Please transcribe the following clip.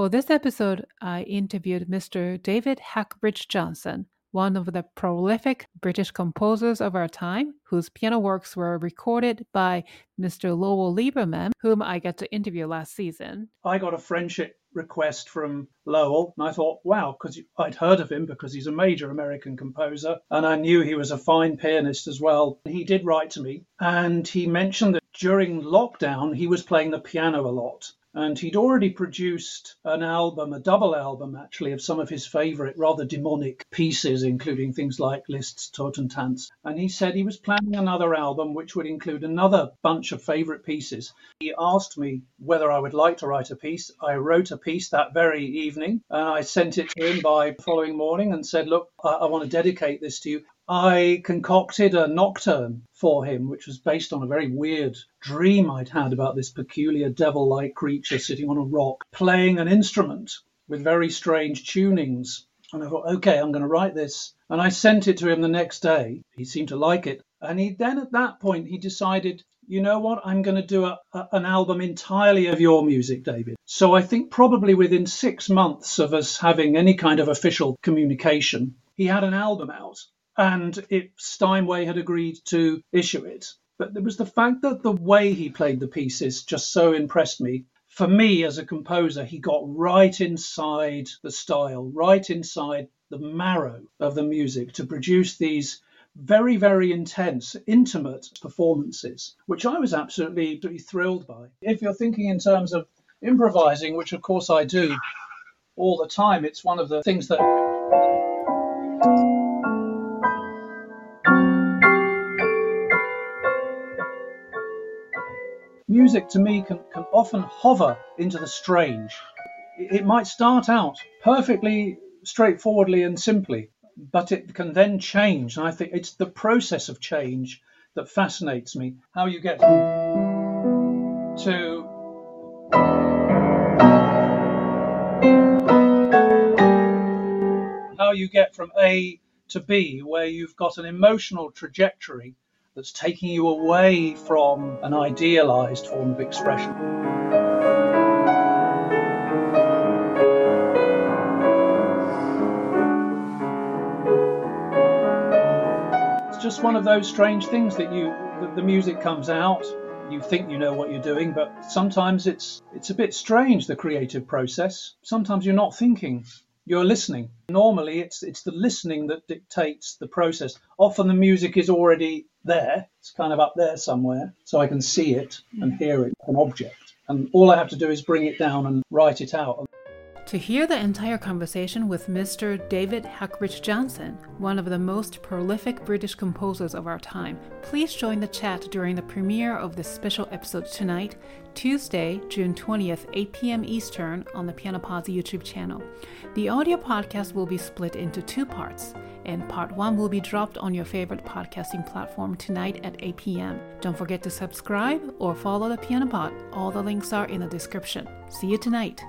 For this episode, I interviewed Mr. David Hackbridge Johnson, one of the prolific British composers of our time, whose piano works were recorded by Mr. Lowell Liebermann, whom I got to interview last season. I got a friendship request from Lowell, and I thought, wow, because I'd heard of him because he's a major American composer, and I knew he was a fine pianist as well. He did write to me, and he mentioned that during lockdown he was playing the piano a lot and he'd already produced an album, a double album actually, of some of his favorite rather demonic pieces, including things like Liszt's Totentanz. And he said he was planning another album which would include another bunch of favorite pieces. He asked me whether I would like to write a piece. I wrote a piece that very evening and I sent it to him by the following morning and said, Look, I, I want to dedicate this to you. I concocted a nocturne for him, which was based on a very weird dream I'd had about this peculiar devil like creature sitting on a rock playing an instrument with very strange tunings. And I thought, okay, I'm going to write this. And I sent it to him the next day. He seemed to like it. And he then at that point, he decided, you know what, I'm going to do a, a, an album entirely of your music, David. So I think probably within six months of us having any kind of official communication, he had an album out and if Steinway had agreed to issue it. But there was the fact that the way he played the pieces just so impressed me. For me, as a composer, he got right inside the style, right inside the marrow of the music to produce these very, very intense, intimate performances, which I was absolutely, absolutely thrilled by. If you're thinking in terms of improvising, which of course I do all the time, it's one of the things that music to me can, can often hover into the strange. It might start out perfectly straightforwardly and simply, but it can then change. And I think it's the process of change that fascinates me. How you get to how you get from A to B, where you've got an emotional trajectory that's taking you away from an idealized form of expression. It's just one of those strange things that you that the music comes out you think you know what you're doing but sometimes it's it's a bit strange the creative process sometimes you're not thinking you're listening. Normally, it's it's the listening that dictates the process. Often, the music is already there; it's kind of up there somewhere, so I can see it and hear it, an object, and all I have to do is bring it down and write it out. To hear the entire conversation with Mr. David Hackbridge Johnson, one of the most prolific British composers of our time, please join the chat during the premiere of this special episode tonight, Tuesday, June 20th, 8 p.m. Eastern, on the Piano Pods YouTube channel. The audio podcast will be split into two parts, and part one will be dropped on your favorite podcasting platform tonight at 8 p.m. Don't forget to subscribe or follow the Piano Pod. All the links are in the description. See you tonight.